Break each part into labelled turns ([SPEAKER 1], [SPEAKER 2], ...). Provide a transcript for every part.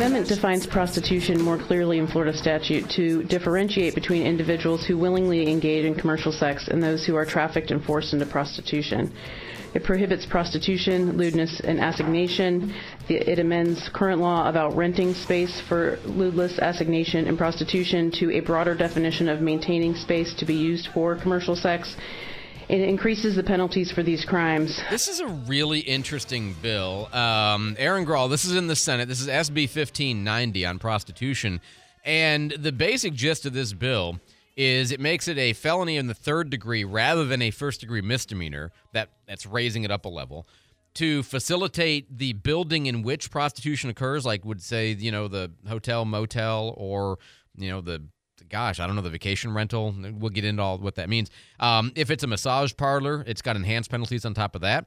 [SPEAKER 1] amendment defines prostitution more clearly in Florida statute to differentiate between individuals who willingly engage in commercial sex and those who are trafficked and forced into prostitution. It prohibits prostitution, lewdness, and assignation. It amends current law about renting space for lewdness, assignation, and prostitution to a broader definition of maintaining space to be used for commercial sex. It increases the penalties for these crimes.
[SPEAKER 2] This is a really interesting bill. Um, Erin Grall, this is in the Senate. This is SB 1590 on prostitution. And the basic gist of this bill is it makes it a felony in the third degree rather than a first degree misdemeanor. That that's raising it up a level to facilitate the building in which prostitution occurs, like would say you know the hotel, motel, or you know the gosh, I don't know the vacation rental. We'll get into all what that means. Um, if it's a massage parlor, it's got enhanced penalties on top of that.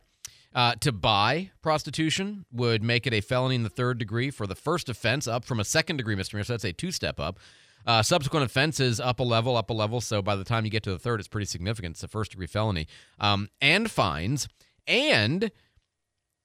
[SPEAKER 2] Uh, to buy prostitution would make it a felony in the third degree for the first offense, up from a second degree misdemeanor. So that's a two step up. Uh, subsequent offenses up a level, up a level. So by the time you get to the third, it's pretty significant. It's a first degree felony. Um, and fines. And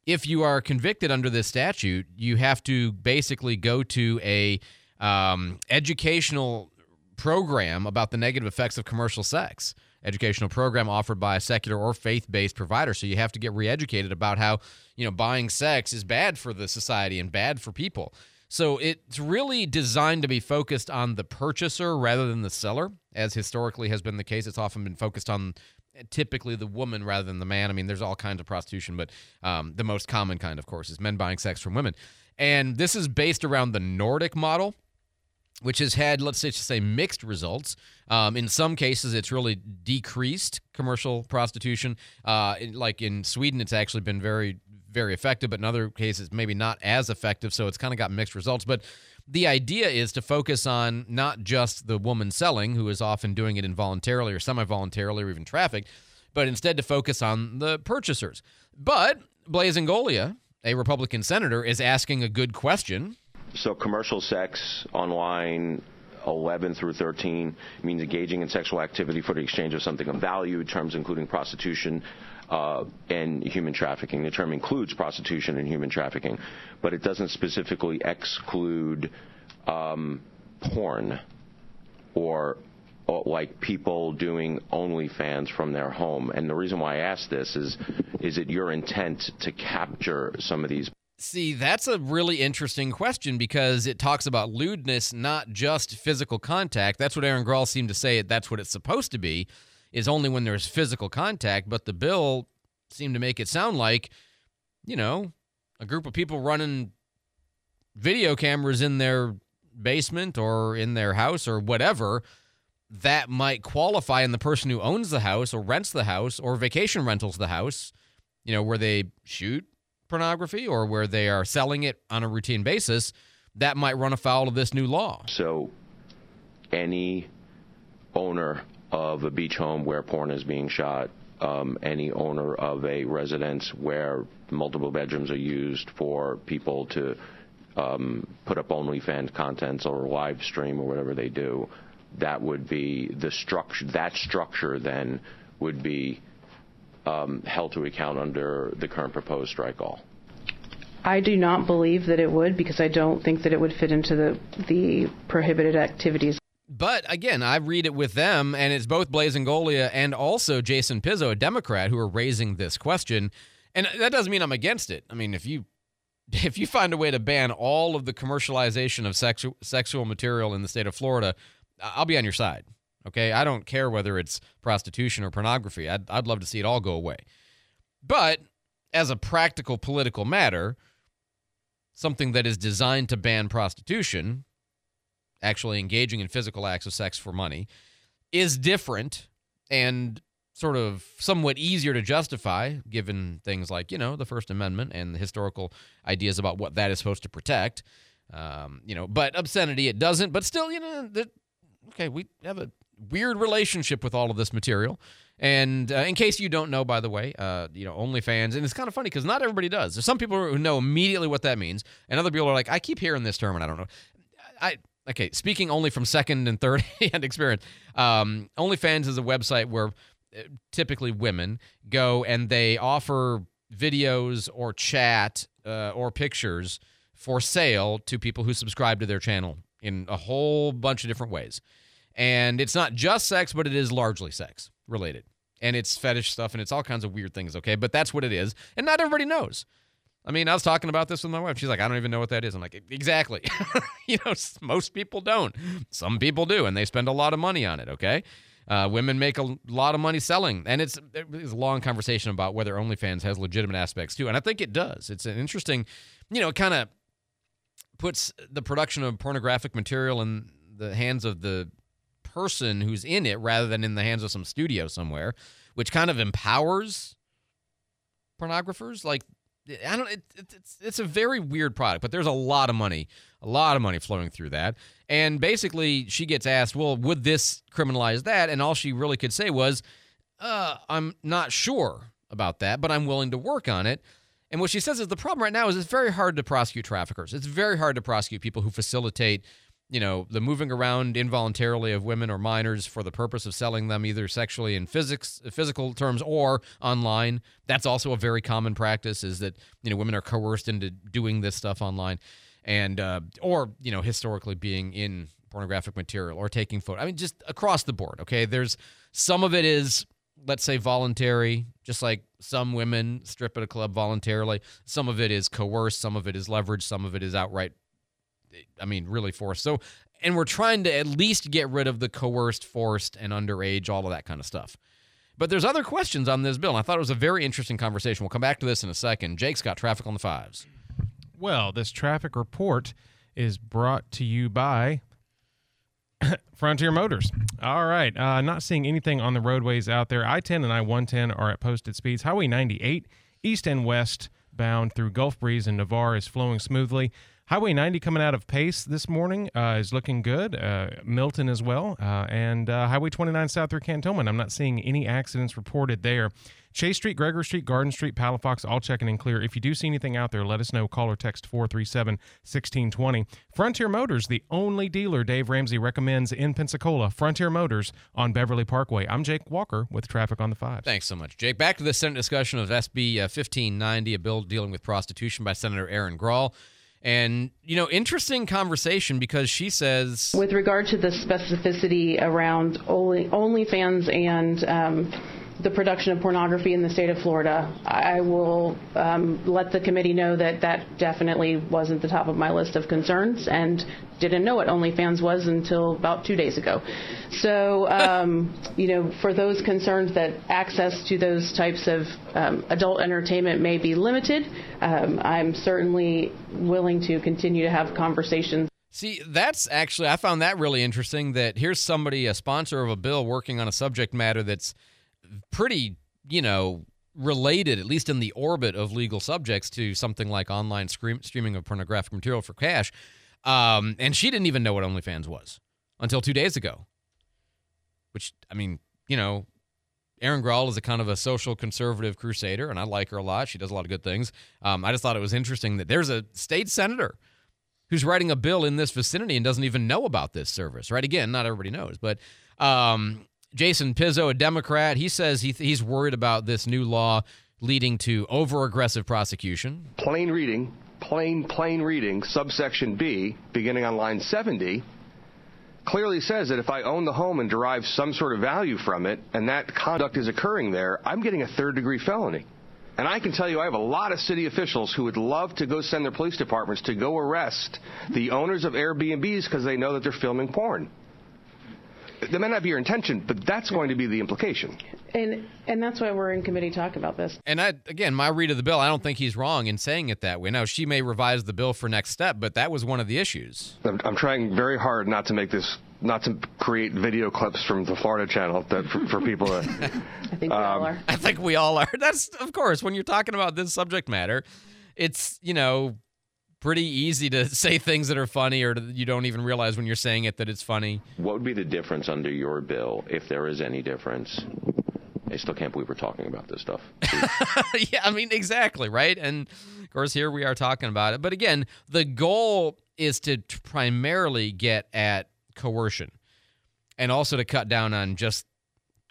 [SPEAKER 2] if you are convicted under this statute, you have to basically go to a um, educational program about the negative effects of commercial sex. Educational program offered by a secular or faith-based provider. So you have to get re-educated about how you know buying sex is bad for the society and bad for people. So it's really designed to be focused on the purchaser rather than the seller, as historically has been the case. It's often been focused on typically the woman rather than the man. I mean, there's all kinds of prostitution, but um, the most common kind, of course, is men buying sex from women. And this is based around the Nordic model, which has had, let's say, say mixed results. Um, in some cases, it's really decreased commercial prostitution. Uh, like in Sweden, it's actually been very very effective, but in other cases, maybe not as effective. So it's kind of got mixed results. But the idea is to focus on not just the woman selling, who is often doing it involuntarily or semi voluntarily or even trafficked, but instead to focus on the purchasers. But Blaise Ingoglia, a Republican senator, is asking a good question.
[SPEAKER 3] So commercial sex online 11 through 13 means engaging in sexual activity for the exchange of something of value, terms including prostitution, uh, and human trafficking. The term includes prostitution and human trafficking, but it doesn't specifically exclude um, porn or, or, like people doing OnlyFans from their home. And the reason why I ask this is, is it your intent to capture some of these?
[SPEAKER 2] See, that's a really interesting question because it talks about lewdness, not just physical contact. That's what Erin Grall seemed to say. That's what it's supposed to be is only when there's physical contact, but the bill seemed to make it sound like, you know, a group of people running video cameras in their basement or in their house or whatever that might qualify and the person who owns the house or rents the house or vacation rentals the house, you know, where they shoot pornography or where they are selling it on a routine basis, that might run afoul of this new law.
[SPEAKER 3] So any owner of a beach home where porn is being shot, um, any owner of a residence where multiple bedrooms are used for people to um, put up OnlyFans contents or live stream or whatever they do, that would be the structure. That structure then would be um, held to account under the current proposed strike all.
[SPEAKER 1] I do not believe that it would because I don't think that it would fit into the the prohibited activities
[SPEAKER 2] but again, I read it with them, and it's both Blaise Ingoglia and also Jason Pizzo, a Democrat, who are raising this question. And that doesn't mean I'm against it. I mean, if you if you find a way to ban all of the commercialization of sexu- sexual material in the state of Florida, I'll be on your side. Okay, I don't care whether it's prostitution or pornography. I'd, I'd love to see it all go away. But as a practical political matter, something that is designed to ban prostitution actually engaging in physical acts of sex for money, is different and sort of somewhat easier to justify given things like, you know, the First Amendment and the historical ideas about what that is supposed to protect. Um, you know, but obscenity it doesn't. But still, you know, that okay, we have a weird relationship with all of this material. And uh, in case you don't know, by the way, uh, you know, OnlyFans, and it's kind of funny because not everybody does. There's some people who know immediately what that means, and other people are like, I keep hearing this term and I don't know. I okay, speaking only from second and third hand experience, um, OnlyFans is a website where uh, typically women go and they offer videos or chat uh, or pictures for sale to people who subscribe to their channel in a whole bunch of different ways. And it's not just sex, but it is largely sex related. And it's fetish stuff and it's all kinds of weird things, okay? But that's what it is. And not everybody knows. I mean, I was talking about this with my wife. She's like, I don't even know what that is. I'm like, exactly. you know, most people don't. Some people do, and they spend a lot of money on it, okay? Uh, women make a lot of money selling. And it's, it's a long conversation about whether OnlyFans has legitimate aspects too. And I think it does. It's an interesting, you know, kind of puts the production of pornographic material in the hands of the person who's in it rather than in the hands of some studio somewhere, which kind of empowers pornographers. Like, I don't. It, it, it's it's a very weird product, but there's a lot of money, a lot of money flowing through that. And basically, she gets asked, "Well, would this criminalize that?" And all she really could say was, uh, "I'm not sure about that, but I'm willing to work on it." And what she says is the problem right now is it's very hard to prosecute traffickers. It's very hard to prosecute people who facilitate, you know, the moving around involuntarily of women or minors for the purpose of selling them either sexually in physics, physical terms or online. That's also a very common practice. Is that you know women are coerced into doing this stuff online, and uh, or you know historically being in pornographic material or taking photo. I mean, just across the board. Okay, there's some of it is let's say voluntary, just like some women strip at a club voluntarily. Some of it is coerced, some of it is leveraged, some of it is outright, I mean, really forced. So, and we're trying to at least get rid of the coerced, forced, and underage, all of that kind of stuff. But there's other questions on this bill. And I thought it was a very interesting conversation. We'll come back to this in a second. Jake's got traffic on the fives.
[SPEAKER 4] Well, this traffic report is brought to you by Frontier Motors. All right. Uh, not seeing anything on the roadways out there. I 10 and I 110 are at posted speeds. Highway 98, east and west bound through Gulf Breeze and Navarre is flowing smoothly. Highway 90 coming out of Pace this morning uh, is looking good. Uh, Milton as well. Uh, and uh, Highway 29 south through Cantonment. I'm not seeing any accidents reported there. Chase Street, Gregor Street, Garden Street, Palafox, all checking in clear. If you do see anything out there, let us know. Call or text 437 1620. Frontier Motors, the only dealer Dave Ramsey recommends in Pensacola. Frontier Motors on Beverly Parkway. I'm Jake Walker with Traffic on the Five.
[SPEAKER 2] Thanks so much, Jake. Back to the Senate discussion of SB 1590, a bill dealing with prostitution by Senator Erin Grall. And, you know, interesting conversation because she says.
[SPEAKER 1] With regard to the specificity around only OnlyFans and um, the production of pornography in the state of Florida, I will um, let the committee know that that definitely wasn't the top of my list of concerns and didn't know what OnlyFans was until about two days ago. So, um, you know, for those concerns that access to those types of um, adult entertainment may be limited, um, I'm certainly willing to continue to have conversations.
[SPEAKER 2] See, that's actually, I found that really interesting that here's somebody, a sponsor of a bill, working on a subject matter that's pretty, you know, related, at least in the orbit of legal subjects, to something like online streaming of pornographic material for cash. Um, and she didn't even know what OnlyFans was until two days ago. Which, I mean, you know, Erin Grall is a kind of a social conservative crusader, and I like her a lot. She does a lot of good things. Um, I just thought it was interesting that there's a state senator who's writing a bill in this vicinity and doesn't even know about this service, right? Again, not everybody knows, but um, Jason Pizzo, a Democrat, he says he, he's worried about this new law leading to over aggressive prosecution.
[SPEAKER 5] Plain reading, plain, plain reading, subsection B, beginning on line 70, clearly says that if I own the home and derive some sort of value from it, and that conduct is occurring there, I'm getting a third degree felony. And I can tell you, I have a lot of city officials who would love to go send their police departments to go arrest the owners of Airbnbs because they know that they're filming porn that may not be your intention, but that's going to be the implication.
[SPEAKER 1] And and that's why we're in committee talking about this.
[SPEAKER 2] And I, again, my read of the bill, I don't think he's wrong in saying it that way. Now, she may revise the bill for next step, but that was one of the issues.
[SPEAKER 5] I'm, I'm trying very hard not to make this, not to create video clips from the Florida channel that for, for people to.
[SPEAKER 1] I think we um, all are.
[SPEAKER 2] I think we all are. That's, of course, when you're talking about this subject matter, it's, you know, pretty easy to say things that are funny or you don't even realize when you're saying it that it's funny.
[SPEAKER 3] What would be the difference under your bill, if there is any difference? I still can't believe we're talking about this stuff.
[SPEAKER 2] yeah, I mean, exactly, right? And of course, here we are talking about it. But again, the goal is to primarily get at coercion and also to cut down on just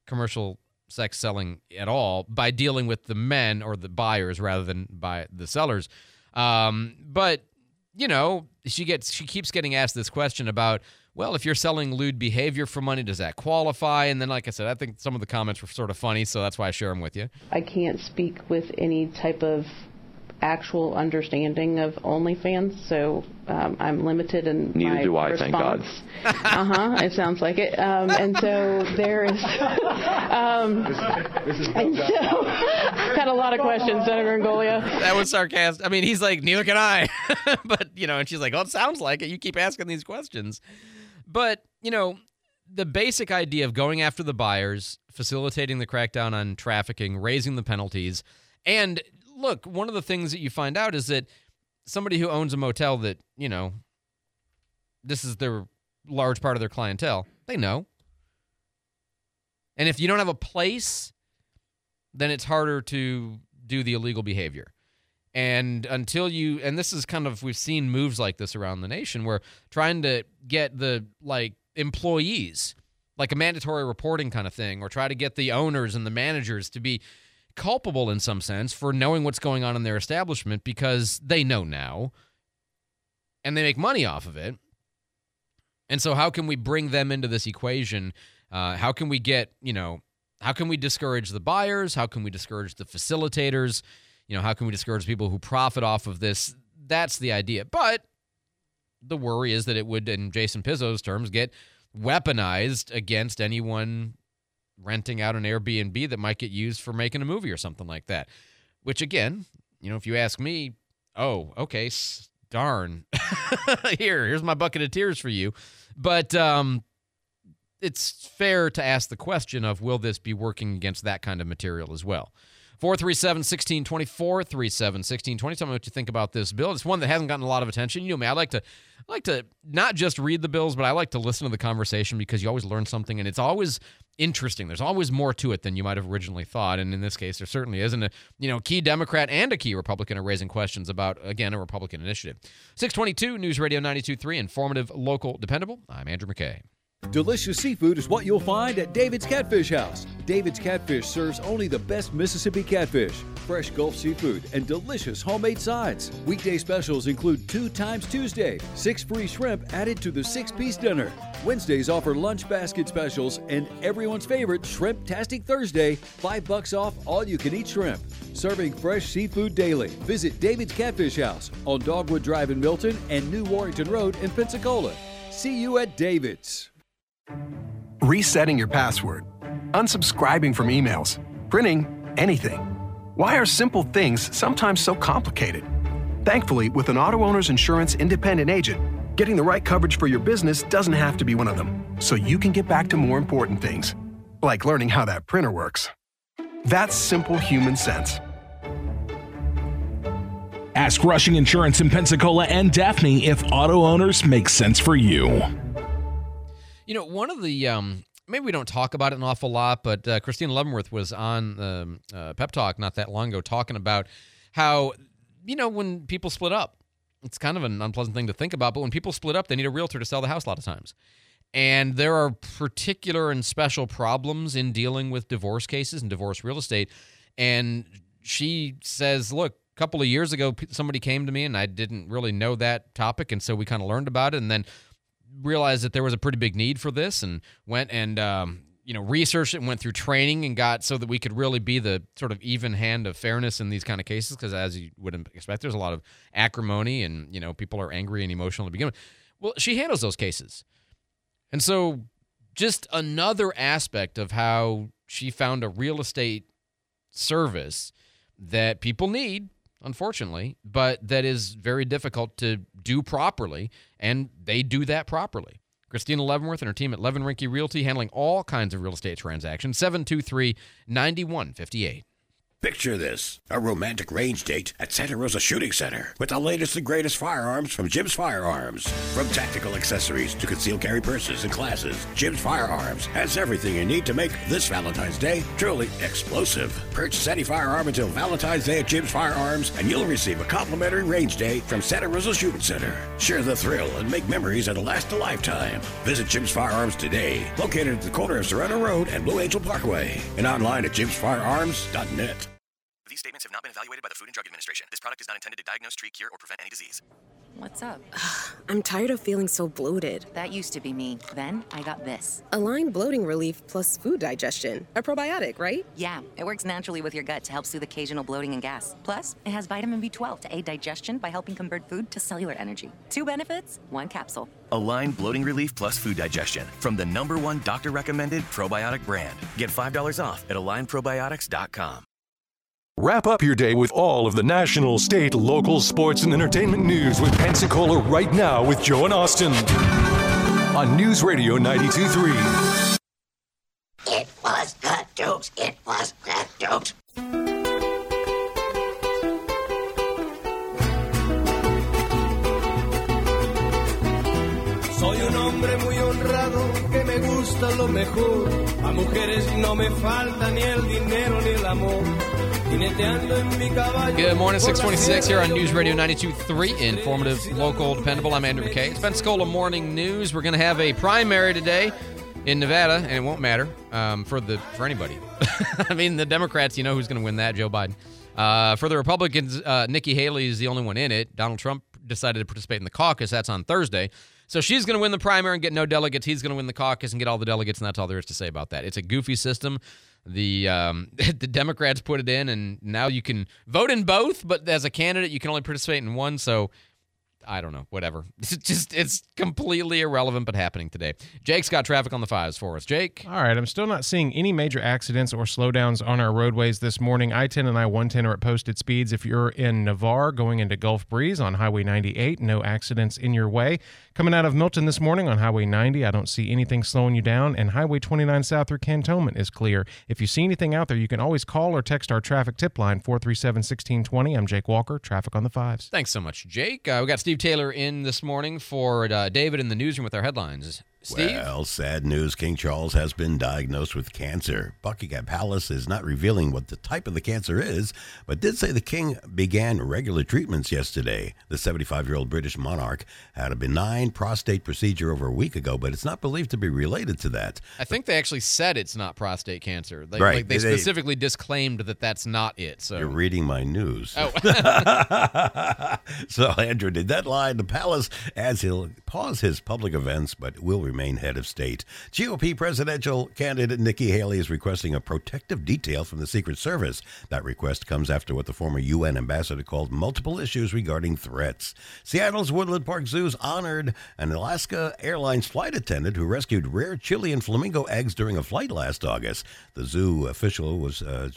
[SPEAKER 2] commercial sex selling at all by dealing with the men or the buyers rather than by the sellers. Um, but you know, she gets she keeps getting asked this question about well, if you're selling lewd behavior for money, does that qualify? And then, like I said, I think some of the comments were sort of funny, so that's why I share them with you.
[SPEAKER 1] I can't speak with any type of actual understanding of OnlyFans, so um, I'm limited in
[SPEAKER 3] Neither
[SPEAKER 1] my
[SPEAKER 3] do I, thank God.
[SPEAKER 1] uh huh. It sounds like it. Um, and so there is. um, and so, had a lot of questions, Senator Ingoglia.
[SPEAKER 2] That was sarcastic. I mean, he's like, neither can I. but, you know, and she's like, oh, it sounds like it. You keep asking these questions. But, you know, the basic idea of going after the buyers, facilitating the crackdown on trafficking, raising the penalties, and look, one of the things that you find out is that somebody who owns a motel that, you know, this is their large part of their clientele, they know. And if you don't have a place, then it's harder to do the illegal behavior. And until you, and this is kind of, we've seen moves like this around the nation where trying to get the like employees, like a mandatory reporting kind of thing, or try to get the owners and the managers to be culpable in some sense for knowing what's going on in their establishment because they know now and they make money off of it. And so, how can we bring them into this equation? Uh, how can we get, you know, how can we discourage the buyers? How can we discourage the facilitators? You know, how can we discourage people who profit off of this? That's the idea. But the worry is that it would, in Jason Pizzo's terms, get weaponized against anyone renting out an Airbnb that might get used for making a movie or something like that. Which, again, you know, if you ask me, oh, okay, darn. Here, here's my bucket of tears for you. But um, it's fair to ask the question of will this be working against that kind of material as well? 437 1620, 437 1620. Tell me what you think about this bill. It's one that hasn't gotten a lot of attention. You know me, I like to I like to not just read the bills, but I like to listen to the conversation because you always learn something and it's always interesting. There's always more to it than you might have originally thought. And in this case, there certainly isn't a you know key Democrat and a key Republican are raising questions about again a Republican initiative. 622 News Radio 92.3, informative, local, dependable. I'm Andrew McKay.
[SPEAKER 6] Delicious seafood is what you'll find at David's Catfish House. David's Catfish serves only the best Mississippi catfish, fresh Gulf seafood, and delicious homemade sides. Weekday specials include two times Tuesday, six free shrimp added to the six piece dinner. Wednesdays offer lunch basket specials and everyone's favorite Shrimp Tastic Thursday, five bucks off all you can eat shrimp. Serving fresh seafood daily. Visit David's Catfish House on Dogwood Drive in Milton and New Warrington Road in Pensacola. See you at David's.
[SPEAKER 7] Resetting your password, unsubscribing from emails, printing anything. Why are simple things sometimes so complicated? Thankfully, with an auto owner's insurance independent agent, getting the right coverage for your business doesn't have to be one of them, so you can get back to more important things, like learning how that printer works. That's simple human sense.
[SPEAKER 8] Ask Rushing Insurance in Pensacola and Daphne if auto owners make sense for you.
[SPEAKER 2] You know, one of the um, maybe we don't talk about it an awful lot, but uh, Christina Leavenworth was on um, uh, Pep Talk not that long ago talking about how you know when people split up, it's kind of an unpleasant thing to think about, but when people split up, they need a realtor to sell the house a lot of times. And there are particular and special problems in dealing with divorce cases and divorce real estate. And she says, look, a couple of years ago, somebody came to me and I didn't really know that topic. And so we kind of learned about it and then realized that there was a pretty big need for this and went and, um, you know, researched it and went through training and got so that we could really be the sort of even hand of fairness in these kind of cases. Because as you would expect, there's a lot of acrimony and, you know, people are angry and emotional to begin with. Well, she handles those cases. And so, just another aspect of how she found a real estate service that people need, unfortunately, but that is very difficult to do properly. And they do that properly. Christina Leavenworth and her team at Levin Rinke Realty handling all kinds of real estate transactions. 723 9158.
[SPEAKER 9] Picture this a romantic range date at Santa Rosa Shooting Center with the latest and greatest firearms from Jim's Firearms. From tactical accessories to concealed carry purses and classes, Jim's Firearms has everything you need to make this Valentine's Day truly explosive. Purchase any firearm until Valentine's Day at Jim's Firearms, and you'll receive a complimentary range day from Santa Rosa Shooting Center. Share the thrill and make memories that'll last a lifetime. Visit Jim's Firearms today, located at the corner of Sorrento Road and Blue Angel Parkway, and online at jimsfirearms.net.
[SPEAKER 10] These statements have not been evaluated by the Food and Drug Administration. This product is not intended to diagnose, treat, cure, or prevent any disease.
[SPEAKER 11] What's up?
[SPEAKER 12] I'm tired of feeling so bloated.
[SPEAKER 11] That used to be me. Then I got this.
[SPEAKER 12] Align bloating relief plus food digestion. A probiotic, right?
[SPEAKER 11] Yeah, it works naturally with your gut to help soothe occasional bloating and gas. Plus, it has vitamin B12 to aid digestion by helping convert food to cellular energy. Two benefits, one capsule.
[SPEAKER 10] Align Bloating Relief Plus Food Digestion from the number one doctor recommended probiotic brand. Get $5 off at alignprobiotics.com.
[SPEAKER 13] Wrap up your day with all of the national, state, local, sports, and entertainment news with Pensacola right now with Joe and Austin on News Radio 92.3.
[SPEAKER 14] It was cut jokes. It was cut jokes.
[SPEAKER 15] Soy un hombre muy honrado que me gusta lo mejor. A mujeres no me falta ni el dinero ni el amor.
[SPEAKER 2] Good morning, 626 here on. News Radio 92.3. Informative, local, dependable. I'm Andrew McKay. It's Pensacola Morning News. We're going to have a primary today in Nevada, and it won't matter um, for the for anybody. I mean, the Democrats, you know who's going to win that, Joe Biden. Uh, for the Republicans, uh, Nikki Haley is the only one in it. Donald Trump decided to participate in the caucus. That's on Thursday. So she's going to win the primary and get no delegates. He's going to win the caucus and get all the delegates, and that's all there is to say about that. It's a goofy system. The um, the Democrats put it in, and now you can vote in both, but as a candidate, you can only participate in one. So I don't know, whatever. It's just it's completely irrelevant, but happening today. Jake's got traffic on the fives for us. Jake.
[SPEAKER 4] All right, I'm still not seeing any major accidents or slowdowns on our roadways this morning. I 10 and I 110 are at posted speeds. If you're in Navarre going into Gulf Breeze on Highway 98, no accidents in your way. Coming out of Milton this morning on Highway 90, I don't see anything slowing you down. And Highway 29 south through Cantonment is clear. If you see anything out there, you can always call or text our traffic tip line 437 1620. I'm Jake Walker, traffic on the fives.
[SPEAKER 2] Thanks so much, Jake. Uh, we got Steve Taylor in this morning for uh, David in the newsroom with our headlines. Steve.
[SPEAKER 9] Well, sad news. King Charles has been diagnosed with cancer. Buckingham Palace is not revealing what the type of the cancer is, but did say the king began regular treatments yesterday. The 75 year old British monarch had a benign prostate procedure over a week ago, but it's not believed to be related to that.
[SPEAKER 2] I think they actually said it's not prostate cancer. They,
[SPEAKER 9] Right.
[SPEAKER 2] Like they
[SPEAKER 9] They-
[SPEAKER 2] specifically disclaimed that that's not it. So
[SPEAKER 9] You're reading my news.
[SPEAKER 2] Oh.
[SPEAKER 9] so Andrew did that line. The palace as he'll pause his public events, but will remain head of state. GOP presidential candidate Nikki Haley is requesting a protective detail from the Secret Service. That request comes after what the former UN ambassador called multiple issues regarding threats. Seattle's Woodland Park Zoo's honored an Alaska Airlines flight attendant who rescued rare Chilean flamingo eggs during a flight last August. The zoo official was uh,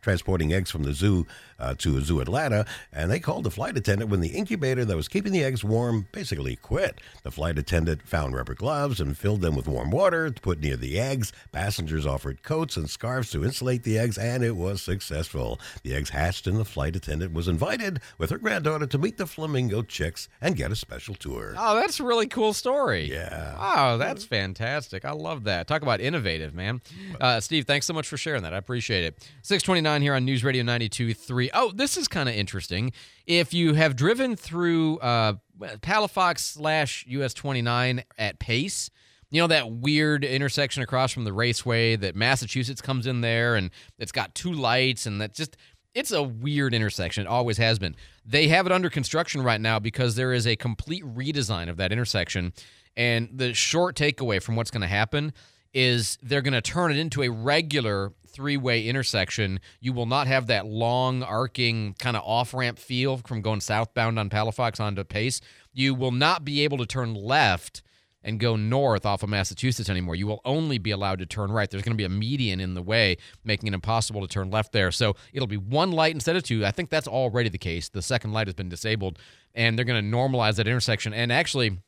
[SPEAKER 9] transporting eggs from the zoo uh, to Zoo Atlanta, and they called the flight attendant when the incubator that was keeping the eggs warm basically quit. The flight attendant found rubber gloves and filled them with warm water to put near the eggs. Passengers offered coats and scarves to insulate the eggs, and it was successful. The eggs hatched, and the flight attendant was invited with her granddaughter to meet the flamingo chicks and get a special tour.
[SPEAKER 2] Oh, that's a really cool story.
[SPEAKER 9] Yeah.
[SPEAKER 2] Oh, that's fantastic. I love that. Talk about innovative, man. Uh, Steve, thanks so much for sharing that. I appreciate it. 629 here on News Radio 92.3. Oh, this is kind of interesting. If you have driven through uh, Uh, Palafox slash US 29 at Pace, you know that weird intersection across from the raceway that Massachusetts comes in there and it's got two lights and that just it's a weird intersection. It always has been. They have it under construction right now because there is a complete redesign of that intersection. And the short takeaway from what's going to happen is they're going to turn it into a regular three way intersection. You will not have that long, arcing, kind of off ramp feel from going southbound on Palafox onto Pace. You will not be able to turn left and go north off of Massachusetts anymore. You will only be allowed to turn right. There's going to be a median in the way, making it impossible to turn left there. So it'll be one light instead of two. I think that's already the case. The second light has been disabled, and they're going to normalize that intersection. And actually,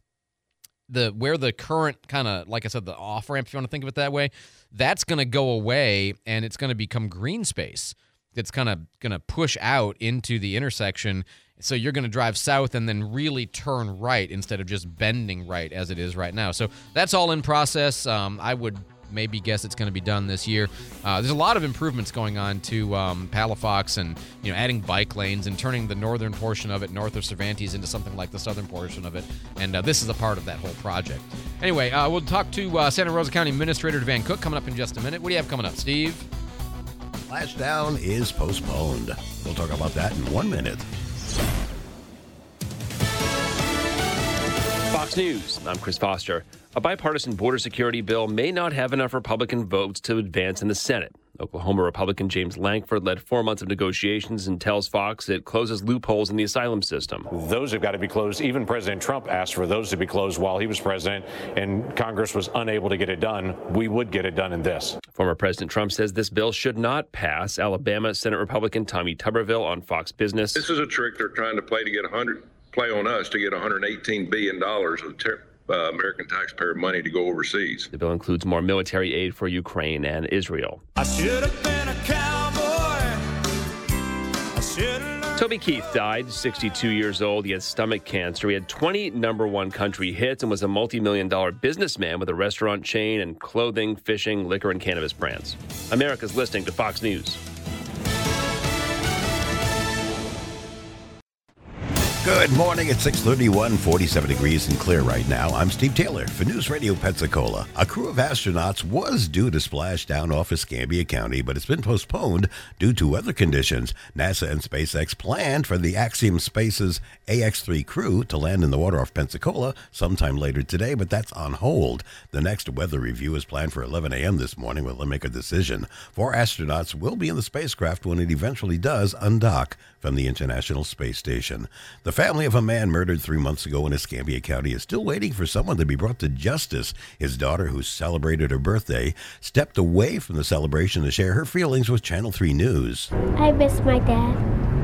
[SPEAKER 2] the where the current kind of like I said, the off ramp, if you want to think of it that way, that's going to go away, and it's going to become green space that's kind of going to push out into the intersection. So you're going to drive south and then really turn right instead of just bending right as it is right now. So that's all in process. Um, I would maybe guess it's going to be done this year. Uh, there's a lot of improvements going on to um, Palafox and you know adding bike lanes and turning the northern portion of it north of Cervantes into something like the southern portion of it. And uh, this is a part of that whole project. Anyway, uh, we'll talk to uh, Santa Rosa County Administrator Van Cook coming up in just a minute. What do you have coming up, Steve?
[SPEAKER 9] Splashdown is postponed. We'll talk about that in one minute.
[SPEAKER 16] Fox News. I'm Chris Foster. A bipartisan border security bill may not have enough Republican votes to advance in the Senate. Oklahoma Republican James Lankford led four months of negotiations and tells Fox it closes loopholes in the asylum system.
[SPEAKER 17] Those have got to be closed. Even President Trump asked for those to be closed while he was president, and Congress was unable to get it done. We would get it done in this.
[SPEAKER 16] Former President Trump says this bill should not pass. Alabama Senate Republican Tommy Tuberville on Fox Business.
[SPEAKER 18] This is a trick they're trying to play to get 100 play on us to get 118 billion dollars of ter- uh, American taxpayer money to go overseas.
[SPEAKER 16] The bill includes more military aid for Ukraine and Israel.
[SPEAKER 15] I should have been a cowboy. I should
[SPEAKER 16] Toby Keith died, 62 years old. He had stomach cancer. He had 20 number one country hits and was a multi million dollar businessman with a restaurant chain and clothing, fishing, liquor, and cannabis brands. America's listening to Fox News.
[SPEAKER 9] Good morning. It's 631, 47 degrees and clear right now. I'm Steve Taylor for News Radio Pensacola. A crew of astronauts was due to splash down off Escambia County, but it's been postponed due to weather conditions. NASA and SpaceX planned for the Axiom Space's AX-3 crew to land in the water off Pensacola sometime later today, but that's on hold. The next weather review is planned for 11 a.m. this morning, where they'll make a decision. Four astronauts will be in the spacecraft when it eventually does undock from the International Space Station. The family of a man murdered three months ago in Escambia County is still waiting for someone to be brought to justice. His daughter, who celebrated her birthday, stepped away from the celebration to share her feelings with Channel 3 News.
[SPEAKER 19] I miss my dad.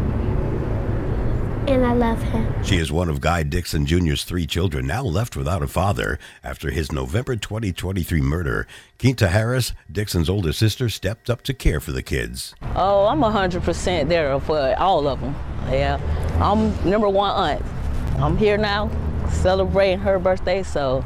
[SPEAKER 19] And I love him.
[SPEAKER 9] She is one of Guy Dixon Jr.'s three children, now left without a father after his November 2023 murder. Quinta Harris, Dixon's older sister, stepped up to care for the kids.
[SPEAKER 20] Oh, I'm 100% there for all of them. Yeah. I'm number one aunt. I'm here now celebrating her birthday, so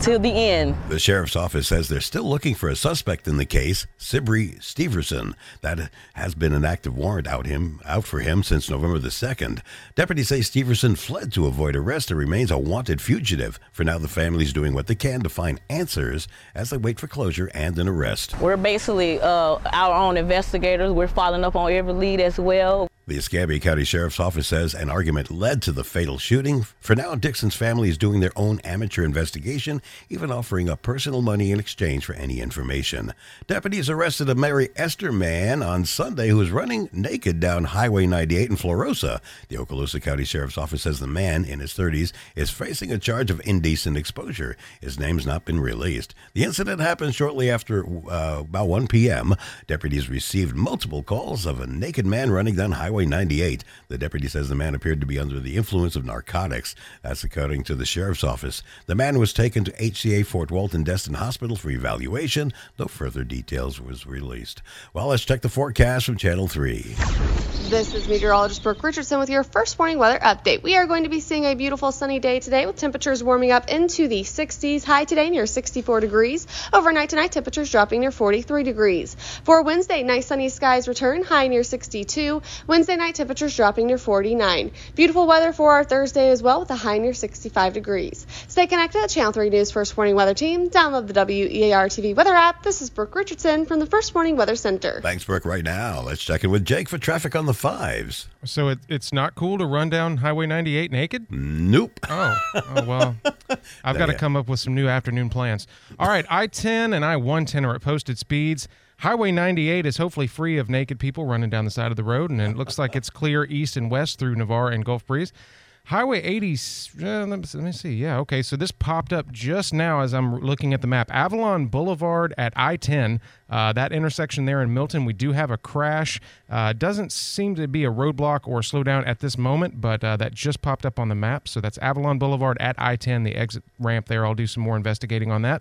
[SPEAKER 20] till the end.
[SPEAKER 9] The sheriff's office says they're still looking for a suspect in the case, Sibri Steverson. That has been an active warrant out him out for him since November the 2nd. Deputies say Steverson fled to avoid arrest and remains a wanted fugitive. For now, the family's doing what they can to find answers as they wait for closure and an arrest.
[SPEAKER 20] We're basically uh, our own investigators. We're following up on every lead as well.
[SPEAKER 9] The Escambia County Sheriff's Office says an argument led to the fatal shooting. For now, Dixon's family is doing their own amateur investigation, even offering up personal money in exchange for any information. Deputies arrested a Mary Esther man on Sunday who was running naked down Highway 98 in Florosa. The Okaloosa County Sheriff's Office says the man in his 30s is facing a charge of indecent exposure. His name's not been released. The incident happened shortly after uh, about 1 p.m. Deputies received multiple calls of a naked man running down Highway Highway 98. The deputy says the man appeared to be under the influence of narcotics. That's according to the sheriff's office. The man was taken to HCA Fort Walton Destin Hospital for evaluation. No further details was released. Well, let's check the forecast from Channel 3.
[SPEAKER 21] This is meteorologist Brooke Richardson with your first morning weather update. We are going to be seeing a beautiful sunny day today with temperatures warming up into the 60s. High today near 64 degrees. Overnight tonight, temperatures dropping near 43 degrees. For Wednesday, nice sunny skies return, high near 62. Wednesday night, temperatures dropping near 49. Beautiful weather for our Thursday as well with a high near 65 degrees. Stay connected at Channel 3 News First Morning Weather Team. Download the WEAR TV weather app. This is Brooke Richardson from the First Morning Weather Center.
[SPEAKER 9] Thanks, Brooke. Right now, let's check in with Jake for traffic on the fives.
[SPEAKER 4] So it, it's not cool to run down Highway 98 naked?
[SPEAKER 9] Nope.
[SPEAKER 4] Oh, oh well. I've got to come up with some new afternoon plans. All right, I 10 and I 110 are at posted speeds. Highway 98 is hopefully free of naked people running down the side of the road, and it looks like it's clear east and west through Navarre and Gulf Breeze. Highway 80, uh, let, me, see. Yeah, okay. So this popped up just now as I'm looking at the map. Avalon Boulevard at I 10, uh, that intersection there in Milton, we do have a crash. Uh, doesn't seem to be a roadblock or slowdown at this moment, but uh, that just popped up on the map. So that's Avalon Boulevard at I 10, the exit ramp there. I'll do some more investigating on that.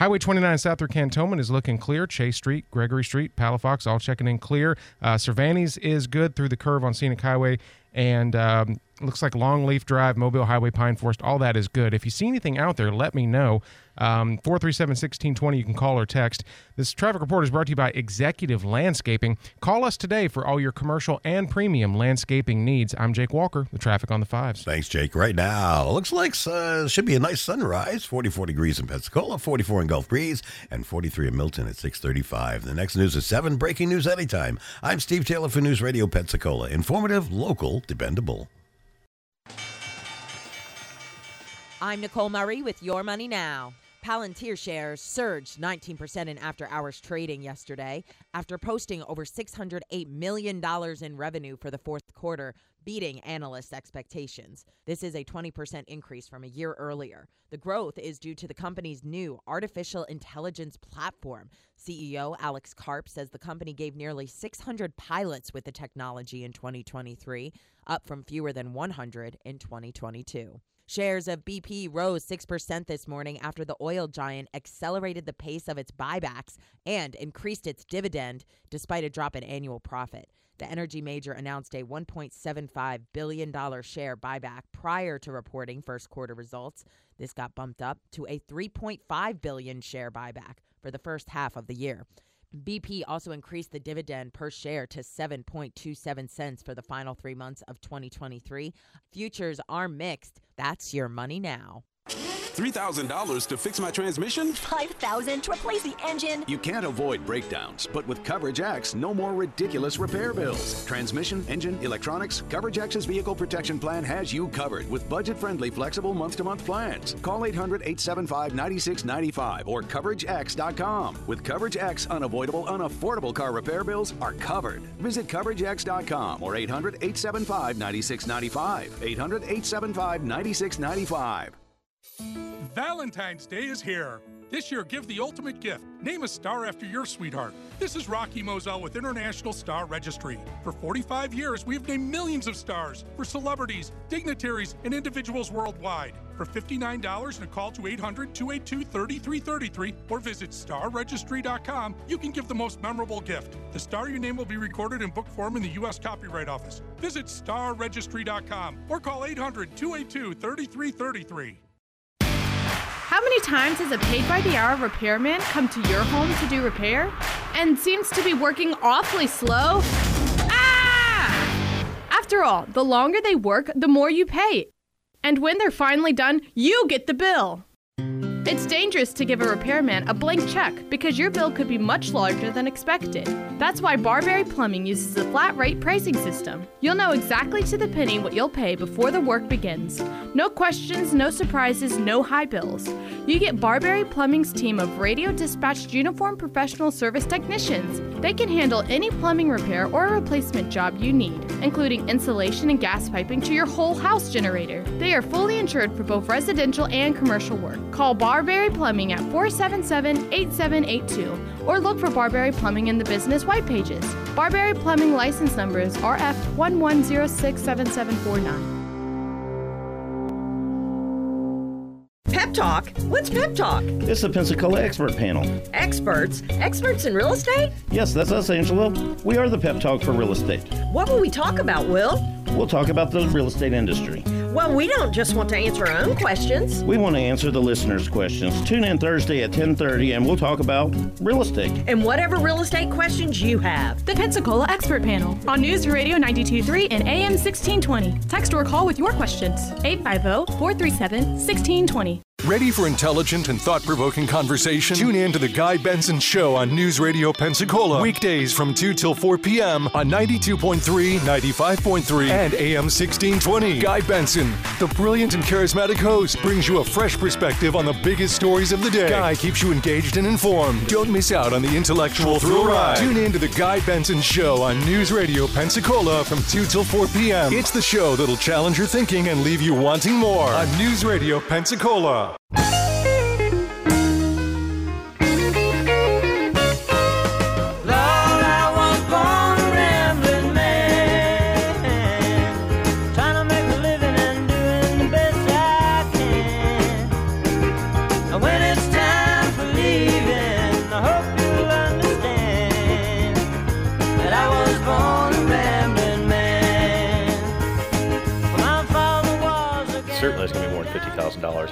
[SPEAKER 4] Highway 29 south through Cantonment is looking clear. Chase Street, Gregory Street, Palafox, all checking in clear. Uh, Cervantes is good through the curve on Scenic Highway. And um, looks like Longleaf Drive, Mobile Highway, Pine Forest, all that is good. If you see anything out there, let me know. Um, 437 1620, you can call or text. This traffic report is brought to you by Executive Landscaping. Call us today for all your commercial and premium landscaping needs. I'm Jake Walker, the traffic on the fives.
[SPEAKER 9] Thanks, Jake. Right now, looks like uh, should be a nice sunrise. 44 degrees in Pensacola, 44 in Gulf Breeze, and 43 in Milton at 635. The next news is 7, breaking news anytime. I'm Steve Taylor for News Radio Pensacola. Informative, local, dependable.
[SPEAKER 22] I'm Nicole Murray with Your Money Now. Palantir shares surged 19% in after hours trading yesterday after posting over $608 million in revenue for the fourth quarter, beating analysts' expectations. This is a 20% increase from a year earlier. The growth is due to the company's new artificial intelligence platform. CEO Alex Karp says the company gave nearly 600 pilots with the technology in 2023, up from fewer than 100 in 2022. Shares of BP rose 6% this morning after the oil giant accelerated the pace of its buybacks and increased its dividend despite a drop in annual profit. The energy major announced a $1.75 billion share buyback prior to reporting first quarter results. This got bumped up to a 3.5 billion share buyback for the first half of the year. BP also increased the dividend per share to 7.27 cents for the final 3 months of 2023. Futures are mixed. That's your money now.
[SPEAKER 23] $3,000 to fix my transmission?
[SPEAKER 24] 5000 to replace the engine?
[SPEAKER 23] You can't avoid breakdowns, but with Coverage X, no more ridiculous repair bills. Transmission, engine, electronics, Coverage X's vehicle protection plan has you covered with budget-friendly, flexible month-to-month plans. Call 800-875-9695 or coveragex.com. With Coverage X, unavoidable, unaffordable car repair bills are covered. Visit coveragex.com or 800-875-9695. 800-875-9695.
[SPEAKER 25] Valentine's Day is here. This year, give the ultimate gift. Name a star after your sweetheart. This is Rocky Moselle with International Star Registry. For 45 years, we've named millions of stars for celebrities, dignitaries, and individuals worldwide. For $59 and a call to 800 282 3333 or visit starregistry.com, you can give the most memorable gift. The star you name will be recorded in book form in the U.S. Copyright Office. Visit starregistry.com or call 800 282 3333.
[SPEAKER 26] How many times has a paid by the hour repairman come to your home to do repair and seems to be working awfully slow? Ah! After all, the longer they work, the more you pay. And when they're finally done, you get the bill. It's dangerous to give a repairman a blank check because your bill could be much larger than expected. That's why Barberry Plumbing uses a flat rate pricing system. You'll know exactly to the penny what you'll pay before the work begins. No questions, no surprises, no high bills. You get Barberry Plumbing's team of radio dispatched uniform professional service technicians. They can handle any plumbing repair or replacement job you need, including insulation and gas piping to your whole house generator. They are fully insured for both residential and commercial work. Call Barberry Plumbing at 477 8782 or look for Barberry Plumbing in the business white pages. Barberry Plumbing license number is RF 11067749.
[SPEAKER 27] Pep Talk? What's Pep Talk?
[SPEAKER 28] It's the Pensacola Expert Panel.
[SPEAKER 27] Experts? Experts in real estate?
[SPEAKER 28] Yes, that's us, Angela. We are the Pep Talk for real estate.
[SPEAKER 27] What will we talk about, Will?
[SPEAKER 28] We'll talk about the real estate industry.
[SPEAKER 27] Well, we don't just want to answer our own questions.
[SPEAKER 28] We want to answer the listeners' questions. Tune in Thursday at 10:30 and we'll talk about real estate.
[SPEAKER 27] And whatever real estate questions you have.
[SPEAKER 26] The Pensacola Expert Panel on News Radio 923 and AM 1620. Text or call with your questions. 850-437-1620.
[SPEAKER 13] Ready for intelligent and thought provoking conversation? Tune in to The Guy Benson Show on News Radio Pensacola. Weekdays from 2 till 4 p.m. on 92.3, 95.3, and AM 1620. Guy Benson, the brilliant and charismatic host, brings you a fresh perspective on the biggest stories of the day. Guy keeps you engaged and informed. Don't miss out on the intellectual thrill ride. Tune in to The Guy Benson Show on News Radio Pensacola from 2 till 4 p.m. It's the show that'll challenge your thinking and leave you wanting more on News Radio Pensacola.
[SPEAKER 29] Lord,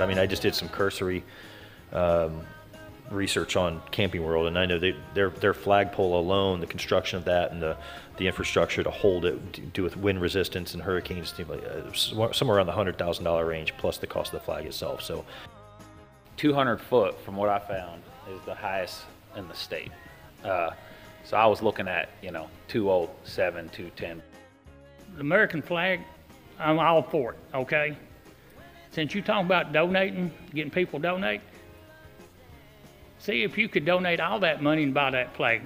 [SPEAKER 30] mean, I just did some cursory um, research on Camping World, and I know they, their their flagpole alone, the construction of that, and the the infrastructure to hold it, to do with wind resistance and hurricanes, things like uh, somewhere around the hundred thousand dollar range, plus the cost of the flag itself. So,
[SPEAKER 31] 200 foot, from what I found, is the highest in the state. Uh, so I was looking at, you know, 207, 210.
[SPEAKER 32] The American flag, I'm all for it, okay? Since you talking about donating, getting people donate, see if you could donate all that money and buy that flag.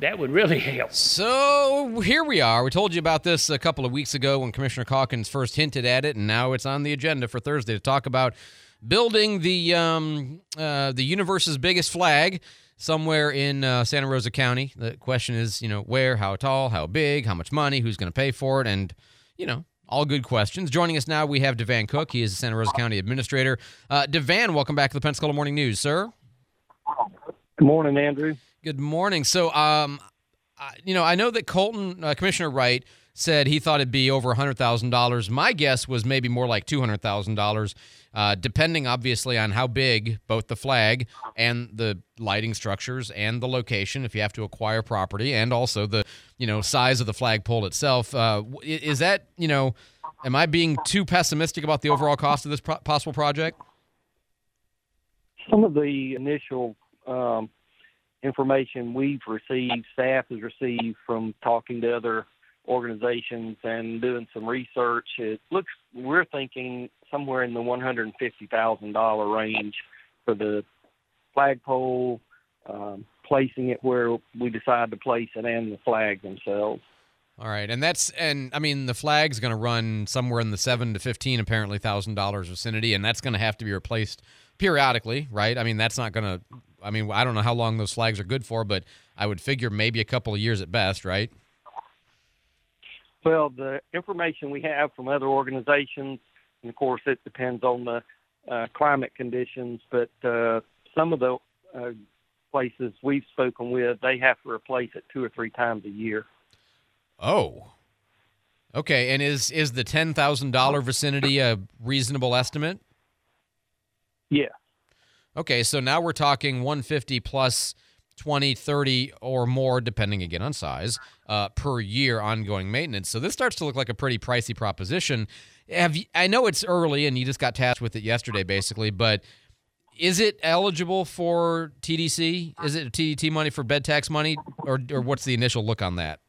[SPEAKER 32] That would really help.
[SPEAKER 2] So here we are. We told you about this a couple of weeks ago when Commissioner Calkins first hinted at it, and now it's on the agenda for Thursday to talk about building the um, uh, the universe's biggest flag somewhere in uh, Santa Rosa County. The question is, you know, where, how tall, how big, how much money, who's going to pay for it, and you know, all good questions. Joining us now, we have DeVann Cook. He is the Santa Rosa County Administrator. Uh, DeVann, welcome back to the Pensacola Morning News, sir.
[SPEAKER 33] Good morning, Andrew.
[SPEAKER 2] Good morning. So, um, I, you know, I know that Colten uh, Commissioner Wright said he thought it'd be over hundred thousand dollars. My guess was maybe more like two hundred thousand uh, dollars, depending obviously on how big both the flag and the lighting structures and the location, if you have to acquire property, and also the you know size of the flagpole itself. Uh, is that you know, am I being too pessimistic about the overall cost of this pro- possible project?
[SPEAKER 33] Some of the initial um, information we've received, staff has received from talking to other organizations and doing some research, it looks we're thinking somewhere in the one hundred and fifty thousand dollar range for the flagpole, um, placing it where we decide to place it, and the flag themselves.
[SPEAKER 2] All right, and that's and I mean the flag's going to run somewhere in the seven to fifteen apparently thousand dollars vicinity, and that's going to have to be replaced periodically, right? I mean that's not going to. I mean I don't know how long those flags are good for, but I would figure maybe a couple of years at best, right?
[SPEAKER 33] Well, the information we have from other organizations, and of course it depends on the uh, climate conditions, but uh, some of the uh, places we've spoken with, they have to replace it two or three times a year.
[SPEAKER 2] Oh. Okay, and is is the ten thousand dollar vicinity a reasonable estimate?
[SPEAKER 33] Yeah.
[SPEAKER 2] Okay, so now we're talking one fifty plus 20, 30 or more, depending again on size, uh, per year ongoing maintenance. So this starts to look like a pretty pricey proposition. Have you, I know it's early and you just got tasked with it yesterday, basically, but is it eligible for TDC? Is it TDT money for bed tax money, or or what's the initial look on that?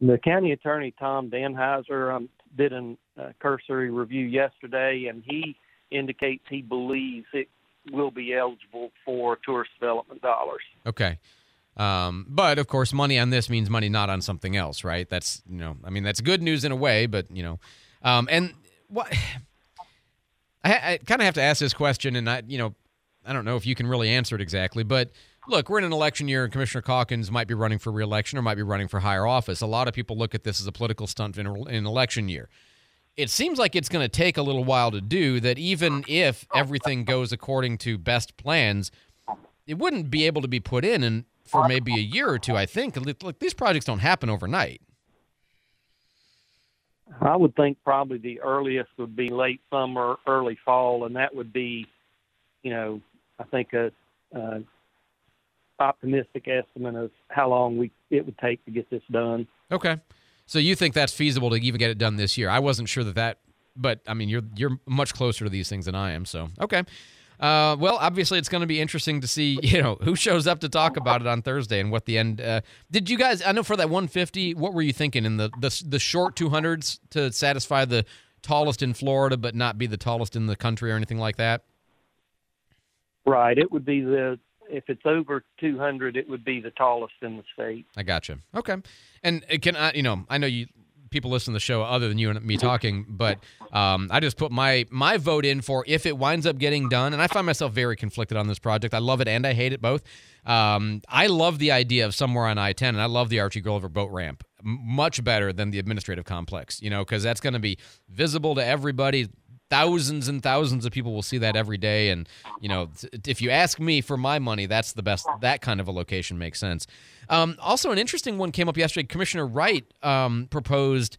[SPEAKER 33] The county attorney Tom Danheiser um, did a uh, cursory review yesterday, and he indicates he believes it will be eligible for tourist development dollars.
[SPEAKER 2] Okay. Um, but of course, money on this means money not on something else, right? That's you know, I mean, that's good news in a way, but you know, um, and what I, I kind of have to ask this question, and I, you know, I don't know if you can really answer it exactly, but look, we're in an election year, and Commissioner Calkins might be running for reelection or might be running for higher office. A lot of people look at this as a political stunt in, in an election year it seems like it's going to take a little while to do that even if everything goes according to best plans it wouldn't be able to be put in and for maybe a year or two i think. Look these projects don't happen overnight.
[SPEAKER 33] I would think probably the earliest would be late summer early fall and that would be you know i think a, a optimistic estimate of how long we it would take to get this done.
[SPEAKER 2] Okay so you think that's feasible to even get it done this year? I wasn't sure that that, but I mean, you're you're much closer to these things than I am. So okay. Uh, well, obviously, it's going to be interesting to see, you know, who shows up to talk about it on Thursday and what the end. Uh, did you guys? I know for that 150, what were you thinking in the the, the short 200s to satisfy the tallest in Florida, but not be the tallest in the country or anything like that?
[SPEAKER 33] Right. It would be the if it's over 200, it would be the tallest in the state.
[SPEAKER 2] I gotcha. Okay. And can I, you know, I know you people listen to the show other than you and me talking, but um, I just put my my vote in for if it winds up getting done, and I find myself very conflicted on this project. I love it and I hate it both. Um, I love the idea of somewhere on I-10, and I love the Archie Gulliver boat ramp much better than the administrative complex. You know, because that's going to be visible to everybody thousands and thousands of people will see that every day. And you know if you ask me for my money that's the best that kind of a location makes sense. Um, also an interesting one came up yesterday. Commissioner wright um, proposed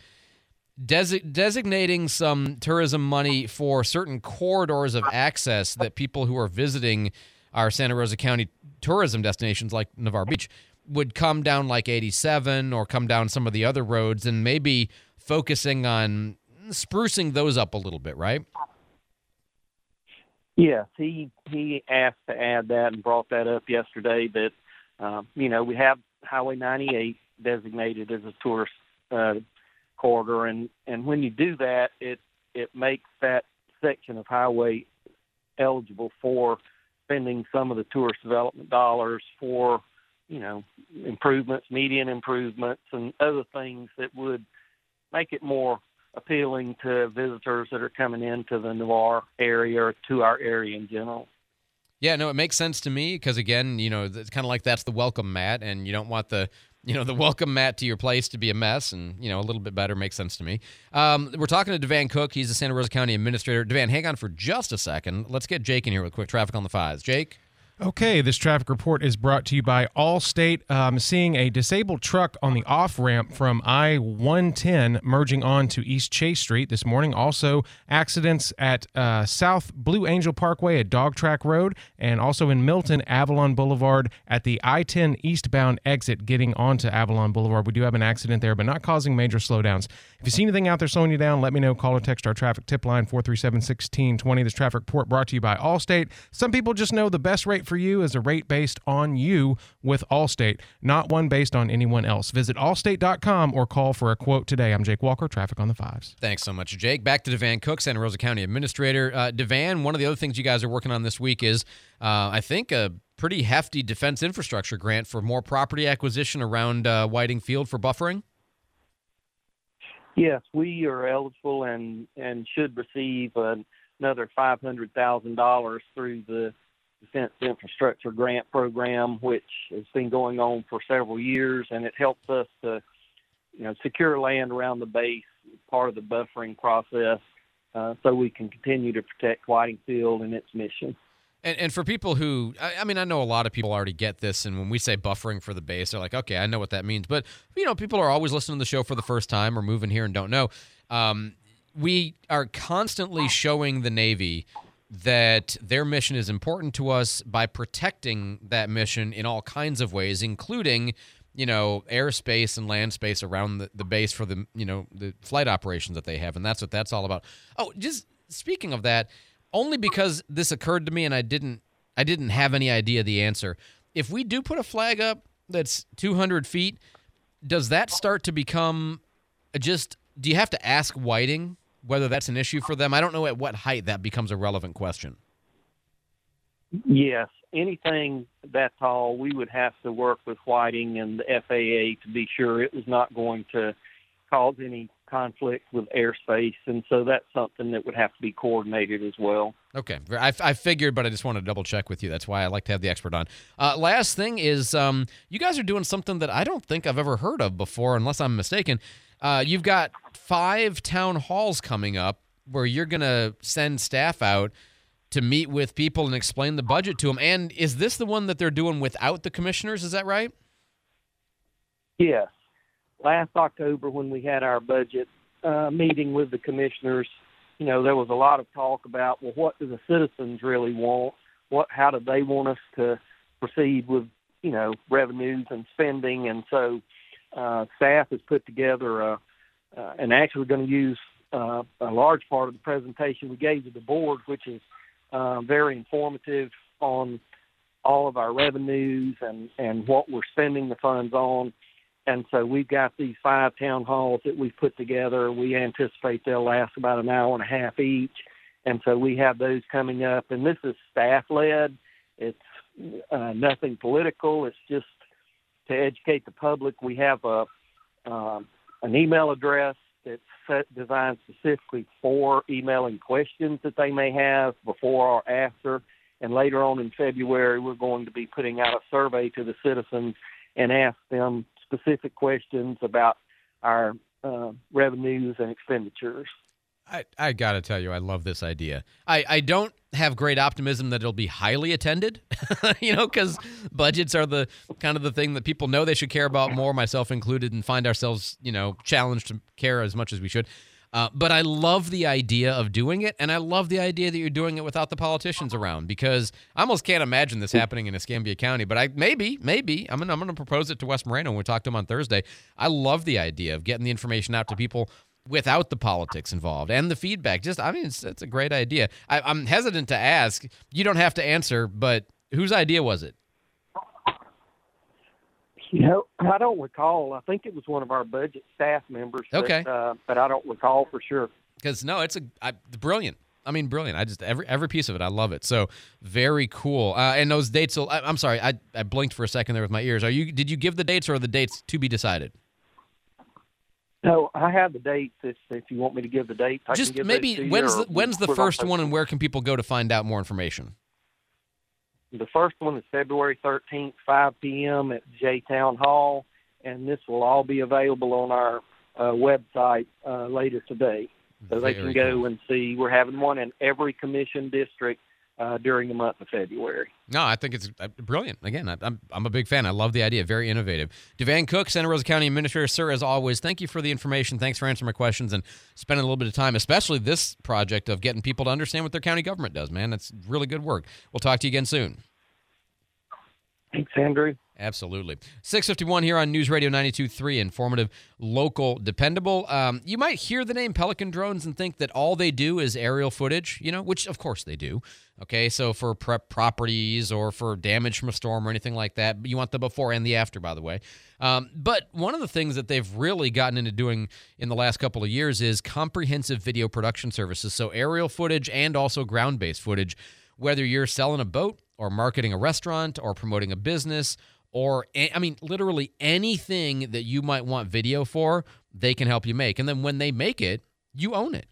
[SPEAKER 2] desi- designating some tourism money for certain corridors of access that people who are visiting our Santa Rosa County tourism destinations like Navarre Beach would come down like 87 or come down some of the other roads and maybe focusing on sprucing those up a little bit, right?
[SPEAKER 33] Yes, he he asked to add that and brought that up yesterday. That um, you know we have Highway 98 designated as a tourist uh, corridor, and and when you do that, it it makes that section of highway eligible for spending some of the tourist development dollars for you know improvements, median improvements, and other things that would make it more appealing to visitors that are coming into the Navarre area or to our area in general.
[SPEAKER 2] Yeah, no, it makes sense to me because again, you know, it's kind of like that's the welcome mat, and you don't want the you know the welcome mat to your place to be a mess, and you know a little bit better makes sense to me. Um, we're talking to DeVann Cook. He's the Santa Rosa County Administrator. DeVann, hang on for just a second. Let's get Jake in here with quick traffic on the fives. Jake.
[SPEAKER 4] Okay, this traffic report is brought to you by Allstate. Um, seeing a disabled truck on the off ramp from I 110 merging on to East Chase Street this morning. Also, accidents at uh, South Blue Angel Parkway at Dog Track Road, and also in Milton, Avalon Boulevard at the I 10 eastbound exit getting onto Avalon Boulevard. We do have an accident there, but not causing major slowdowns. If you see anything out there slowing you down, let me know. Call or text our traffic tip line 437 1620. This traffic report brought to you by Allstate. Some people just know the best rate for you is a rate based on you with Allstate, not one based on anyone else. Visit allstate.com or call for a quote today. I'm Jake Walker, traffic on the fives.
[SPEAKER 2] Thanks so much, Jake. Back to DeVann Cook, Santa Rosa County Administrator. Uh, DeVann, one of the other things you guys are working on this week is, uh, I think, a pretty hefty defense infrastructure grant for more property acquisition around uh, Whiting Field for buffering.
[SPEAKER 33] Yes, we are eligible and and should receive another five hundred thousand dollars through the Defense Infrastructure Grant Program, which has been going on for several years, and it helps us to, you know, secure land around the base, part of the buffering process, uh, so we can continue to protect Whiting Field and its mission.
[SPEAKER 2] And, and for people who, I, I mean, I know a lot of people already get this, and when we say buffering for the base, they're like, okay, I know what that means. But you know, people are always listening to the show for the first time or moving here and don't know. Um, we are constantly showing the Navy that their mission is important to us by protecting that mission in all kinds of ways, including, you know, airspace and land space around the, the base for the, you know, the flight operations that they have. And that's what that's all about. Oh, just speaking of that, only because this occurred to me and I didn't I didn't have any idea the answer. If we do put a flag up that's 200 feet, does that start to become just? Do you have to ask Whiting whether that's an issue for them? I don't know at what height that becomes a relevant question.
[SPEAKER 33] Yes, anything that tall, we would have to work with Whiting and the FAA to be sure it was not going to cause any conflict with airspace, and so that's something that would have to be coordinated as well.
[SPEAKER 2] Okay, I, I figured, but I just wanted to double check with you. That's why I like to have the expert on. Uh, last thing is, um, you guys are doing something that I don't think I've ever heard of before, unless I'm mistaken. Uh, you've got five town halls coming up where you're going to send staff out to meet with people and explain the budget to them. And is this the one that they're doing without the commissioners? Is that right?
[SPEAKER 33] Yes. Last October, when we had our budget uh, meeting with the commissioners, you know, there was a lot of talk about, well, what do the citizens really want? What, how do they want us to proceed with, you know, revenues and spending? And so, uh, staff has put together a, uh, and actually going to use uh, a large part of the presentation we gave to the board, which is uh, very informative on all of our revenues and, and what we're spending the funds on. And so we've got these five town halls that we've put together. We anticipate they'll last about an hour and a half each. And so we have those coming up. And this is staff led. It's uh, nothing political. It's just to educate the public. We have a um, an email address that's set, designed specifically for emailing questions that they may have before or after. And later on in February, we're going to be putting out a survey to the citizens and ask them specific questions about our uh, revenues and expenditures.
[SPEAKER 2] I, I got to tell you, I love this idea. I, I don't have great optimism that it'll be highly attended, you know, because budgets are the kind of the thing that people know they should care about more, myself included, and find ourselves, you know, challenged to care as much as we should. Uh, but I love the idea of doing it, and I love the idea that you're doing it without the politicians around because I almost can't imagine this happening in Escambia County. But I maybe, maybe I'm gonna I'm gonna propose it to Wes Moreno when we talk to him on Thursday. I love the idea of getting the information out to people without the politics involved and the feedback. Just I mean, it's, it's a great idea. I, I'm hesitant to ask. You don't have to answer, but whose idea was it?
[SPEAKER 33] You know, I don't recall. I think it was one of our budget staff members. but,
[SPEAKER 2] Okay.
[SPEAKER 33] uh, but I don't recall for sure.
[SPEAKER 2] Because no, it's a I, brilliant. I mean, brilliant. I just every every piece of it, I love it. So very cool. Uh, and those dates. Will, I, I'm sorry, I, I blinked for a second there with my ears. Are you? Did you give the dates, or are the dates to be decided?
[SPEAKER 33] No, I have the dates. If if you want me to give the dates, I
[SPEAKER 2] Just
[SPEAKER 33] can give those
[SPEAKER 2] maybe when's the, when's the first one, and where can people go to find out more information?
[SPEAKER 33] The first one is February 13th, 5 p.m. at Jay Town Hall, and this will all be available on our uh, website uh, later today. So they
[SPEAKER 2] Very
[SPEAKER 33] can go and see. We're having one in every commission district uh, during the month of February.
[SPEAKER 2] No, I think it's uh, brilliant. Again, I, I'm I'm a big fan. I love the idea. Very innovative. DeVann Cook, Santa Rosa County Administrator, sir, as always, thank you for the information. Thanks for answering my questions and spending a little bit of time, especially this project of getting people to understand what their county government does. Man, that's really good work. We'll talk to you again soon.
[SPEAKER 33] Thanks, Andrew.
[SPEAKER 2] Absolutely. 651 here on News Radio 92.3, informative, local, dependable. Um, you might hear the name Pelican Drones and think that all they do is aerial footage, you know, which of course they do. Okay, so for prep properties or for damage from a storm or anything like that, you want the before and the after, by the way. Um, but one of the things that they've really gotten into doing in the last couple of years is comprehensive video production services. So aerial footage and also ground based footage, whether you're selling a boat or marketing a restaurant or promoting a business or I mean literally anything that you might want video for, they can help you make. And then when they make it, you own it.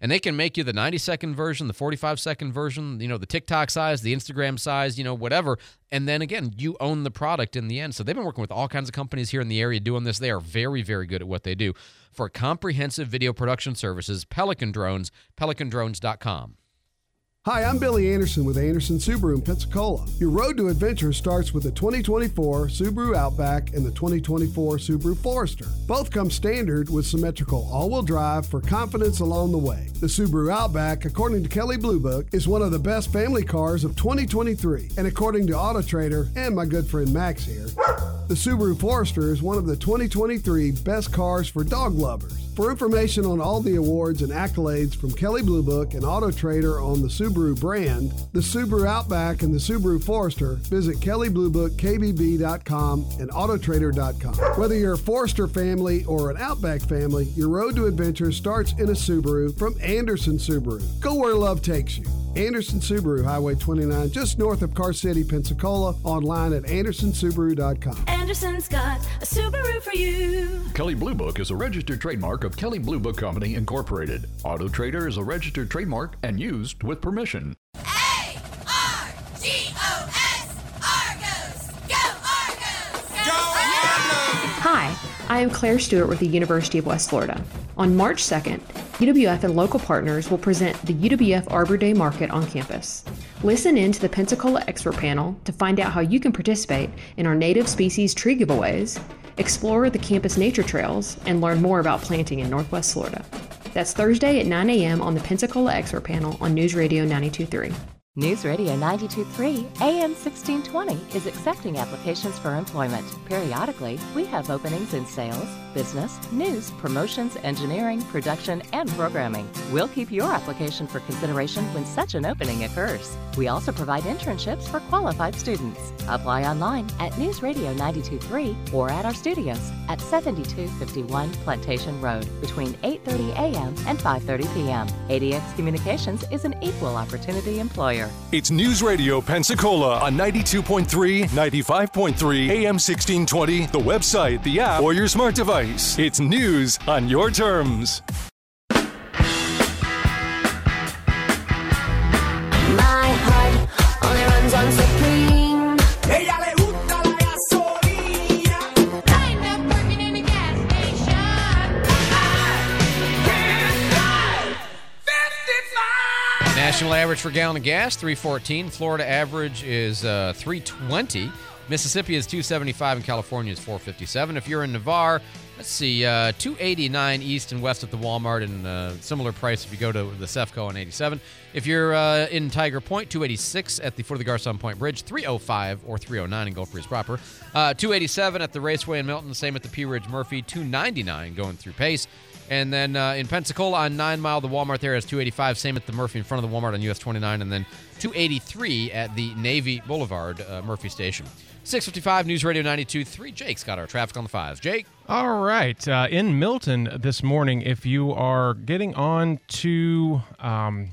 [SPEAKER 2] And they can make you the 90 second version, the 45 second version, you know, the TikTok size, the Instagram size, you know, whatever. And then again, you own the product in the end. So they've been working with all kinds of companies here in the area doing this. They are very, very good at what they do. For comprehensive video production services, Pelican Drones, pelicandrones.com.
[SPEAKER 34] Hi, I'm Billy Anderson with Anderson Subaru in Pensacola. Your road to adventure starts with the 2024 Subaru Outback and the 2024 Subaru Forester. Both come standard with symmetrical all-wheel drive for confidence along the way. The Subaru Outback, according to Kelley Blue Book, is one of the best family cars of 2023, and according to Auto Trader and my good friend Max here, the Subaru Forester is one of the 2023 best cars for dog lovers. For information on all the awards and accolades from Kelley Blue Book and Auto Trader on the Subaru brand, the Subaru Outback, and the Subaru Forester, visit kellybluebookKBB.com and Autotrader.com. Whether you're a Forester family or an Outback family, your road to adventure starts in a Subaru from Anderson Subaru. Go where love takes you. Anderson Subaru, Highway 29, just north of Car City, Pensacola, online at andersonsubaru.com.
[SPEAKER 24] Anderson's got a Subaru for you.
[SPEAKER 35] Kelley Blue Book is a registered trademark of Kelley Blue Book Company Incorporated. Auto Trader is a registered trademark and used with permission.
[SPEAKER 36] I am Claire Stewart with the University of West Florida. On March 2nd, UWF and local partners will present the UWF Arbor Day Market on campus. Listen in to the Pensacola expert panel to find out how you can participate in our native species tree giveaways, explore the campus nature trails, and learn more about planting in Northwest Florida. That's Thursday at 9 a.m. on the Pensacola expert panel on News Radio 923.
[SPEAKER 37] News Radio 923 AM 1620 is accepting applications for employment. Periodically, we have openings in sales, business, news, promotions, engineering, production, and programming. We'll keep your application for consideration when such an opening occurs. We also provide internships for qualified students. Apply online at News Radio 923 or at our studios at 7251 Plantation Road between 8:30 a.m. and 5:30 p.m. ADX Communications is an equal opportunity employer.
[SPEAKER 13] It's News Radio Pensacola on 92.3, 95.3, AM 1620, the website, the app, or your smart device. It's news on your terms.
[SPEAKER 29] My heart only runs on Supreme. Ella le gusta la gasolina. Kind of working in a gas station. I can't drive
[SPEAKER 2] National average for gallon of gas 314. Florida average is uh, 320. Mississippi is 275 and California is 457. If you're in Navarre, let's see, uh, 289 east and west at the Walmart, and uh, similar price if you go to the Cefco on 87. If you're uh, in Tiger Point, 286 at the foot of the Garcon Point Bridge, 305 or 309 in Gulf Breeze proper. Uh, 287 at the Raceway in Milton, same at the Pea Ridge Murphy, 299 going through Pace. And then uh, in Pensacola on 9 Mile, the Walmart there has 285. Same at the Murphy in front of the Walmart on US 29. And then 283 at the Navy Boulevard uh, Murphy Station. 655 News Radio 92.3. Jake's got our traffic on the fives. Jake?
[SPEAKER 4] All right. Uh, in Milton this morning, if you are getting on to um,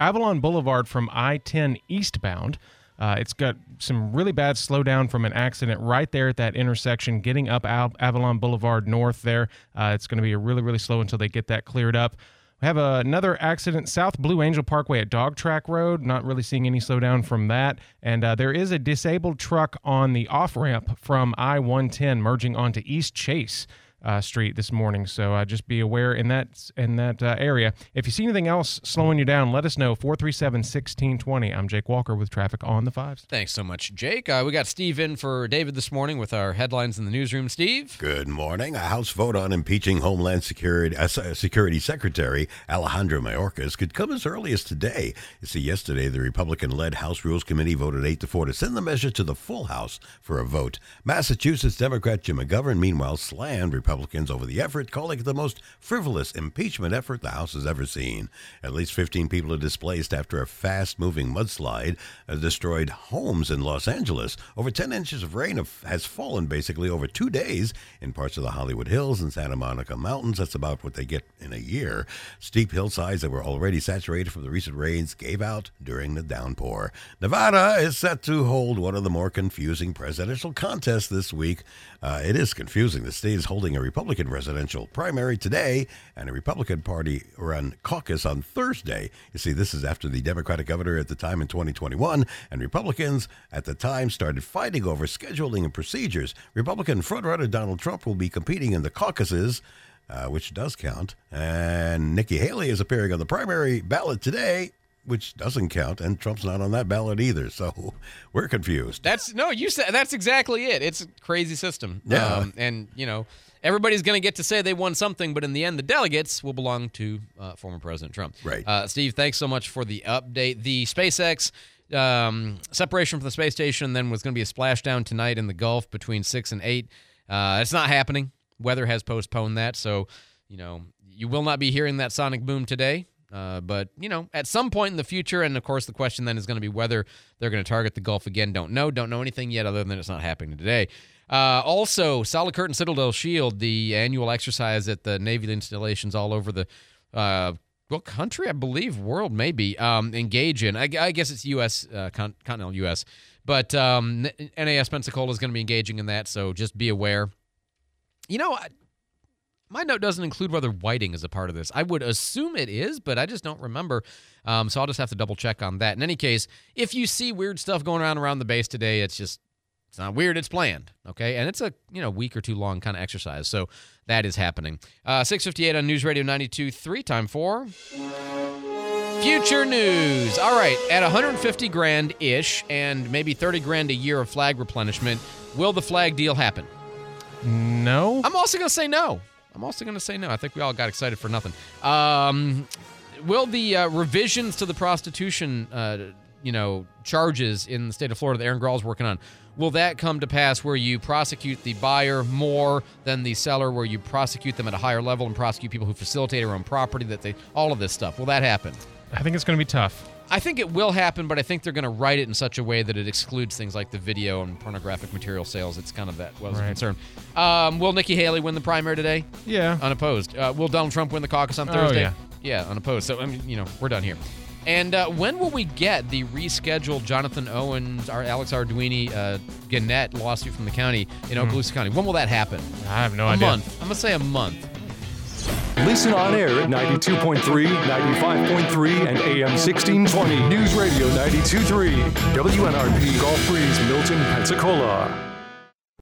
[SPEAKER 4] Avalon Boulevard from I 10 eastbound, uh, it's got some really bad slowdown from an accident right there at that intersection, getting up Al- Avalon Boulevard north there. Uh, it's going to be really, really slow until they get that cleared up. We have another accident south Blue Angel Parkway at Dog Track Road. Not really seeing any slowdown from that. And uh, there is a disabled truck on the off ramp from I 110 merging onto East Chase. Uh, street this morning, so uh, just be aware in that in that uh, area. If you see anything else slowing you down, let us know. 437-1620. I'm Jake Walker with traffic on the fives.
[SPEAKER 2] Thanks so much, Jake. Uh, we got Steve in for David this morning with our headlines in the newsroom. Steve?
[SPEAKER 9] Good morning. A House vote on impeaching Homeland Security, uh, Security Secretary Alejandro Mayorkas could come as early as today. You see, yesterday the Republican-led House Rules Committee voted 8 to 4 to send the measure to the full House for a vote. Massachusetts Democrat Jim McGovern, meanwhile, slammed Republicans over the effort, calling it the most frivolous impeachment effort the House has ever seen. At least 15 people are displaced after a fast moving mudslide has destroyed homes in Los Angeles. Over 10 inches of rain has fallen basically over two days in parts of the Hollywood Hills and Santa Monica Mountains. That's about what they get in a year. Steep hillsides that were already saturated from the recent rains gave out during the downpour. Nevada is set to hold one of the more confusing presidential contests this week. Uh, it is confusing. The state is holding a Republican presidential primary today and a Republican Party run caucus on Thursday. You see, this is after the Democratic governor at the time in 2021 and Republicans at the time started fighting over scheduling and procedures. Republican frontrunner Donald Trump will be competing in the caucuses. Uh, which does count. And Nikki Haley is appearing on the primary ballot today, which doesn't count, and Trump's not on that ballot either. So we're confused.
[SPEAKER 2] That's no, you said that's exactly it. It's a crazy system.
[SPEAKER 9] Yeah.
[SPEAKER 2] Um, and you know, everybody's going to get to say they won something, but in the end, the delegates will belong to uh, former President Trump.
[SPEAKER 9] Right.
[SPEAKER 2] Uh, Steve, thanks so much for the update. The SpaceX um, separation from the space station then was going to be a splashdown tonight in the Gulf between six and eight. Uh, it's not happening. Weather has postponed that, so you know you will not be hearing that sonic boom today. Uh, but you know, at some point in the future, and of course, the question then is going to be whether they're going to target the Gulf again. Don't know. Don't know anything yet, other than it's not happening today. Uh, also, Solid Curtain Citadel Shield, the annual exercise at the Navy installations all over the uh, well country, I believe, world maybe um, engage in. I, I guess it's U.S. Uh, con- continental U.S. But um, NAS Pensacola is going to be engaging in that, so just be aware. You know, I, my note doesn't include whether whiting is a part of this. I would assume it is, but I just don't remember. Um, so I'll just have to double check on that. In any case, if you see weird stuff going around around the base today, it's just it's not weird. It's planned. Okay, and it's a you know week or two long kind of exercise. So that is happening. Uh, Six fifty eight on News Radio ninety two three time for future news. All right, at 150 grand ish and maybe 30 grand a year of flag replenishment, will the flag deal happen?
[SPEAKER 4] No.
[SPEAKER 2] I'm also going to say no. I'm also going to say no. I think we all got excited for nothing. Um, will the uh, revisions to the prostitution, uh, you know, charges in the state of Florida that Erin Grall's working on, will that come to pass where you prosecute the buyer more than the seller, where you prosecute them at a higher level and prosecute people who facilitate their own property, that they, all of this stuff? Will that happen?
[SPEAKER 4] I think it's going to be tough.
[SPEAKER 2] I think it will happen, but I think they're going to write it in such a way that it excludes things like the video and pornographic material sales. It's kind of that was a concern. Um, will Nikki Haley win the primary today?
[SPEAKER 4] Yeah.
[SPEAKER 2] Unopposed. Uh, will Donald Trump win the caucus on Thursday?
[SPEAKER 4] Oh,
[SPEAKER 2] Thursday?
[SPEAKER 4] yeah.
[SPEAKER 2] Yeah, unopposed. So, I mean, you know, we're done here. And uh, when will we get the rescheduled Jonathan Owens, our Alex Arduini, uh, Gannett lawsuit from the county in
[SPEAKER 4] Hmm.
[SPEAKER 2] Okaloosa County? When will that happen?
[SPEAKER 4] I have no
[SPEAKER 2] a
[SPEAKER 4] idea.
[SPEAKER 2] month. I'm gonna say a month.
[SPEAKER 13] Listen on air at 92.3, 95.3, and AM 1620. News Radio 92.3. WNRP Gulf Breeze, Milton, Pensacola.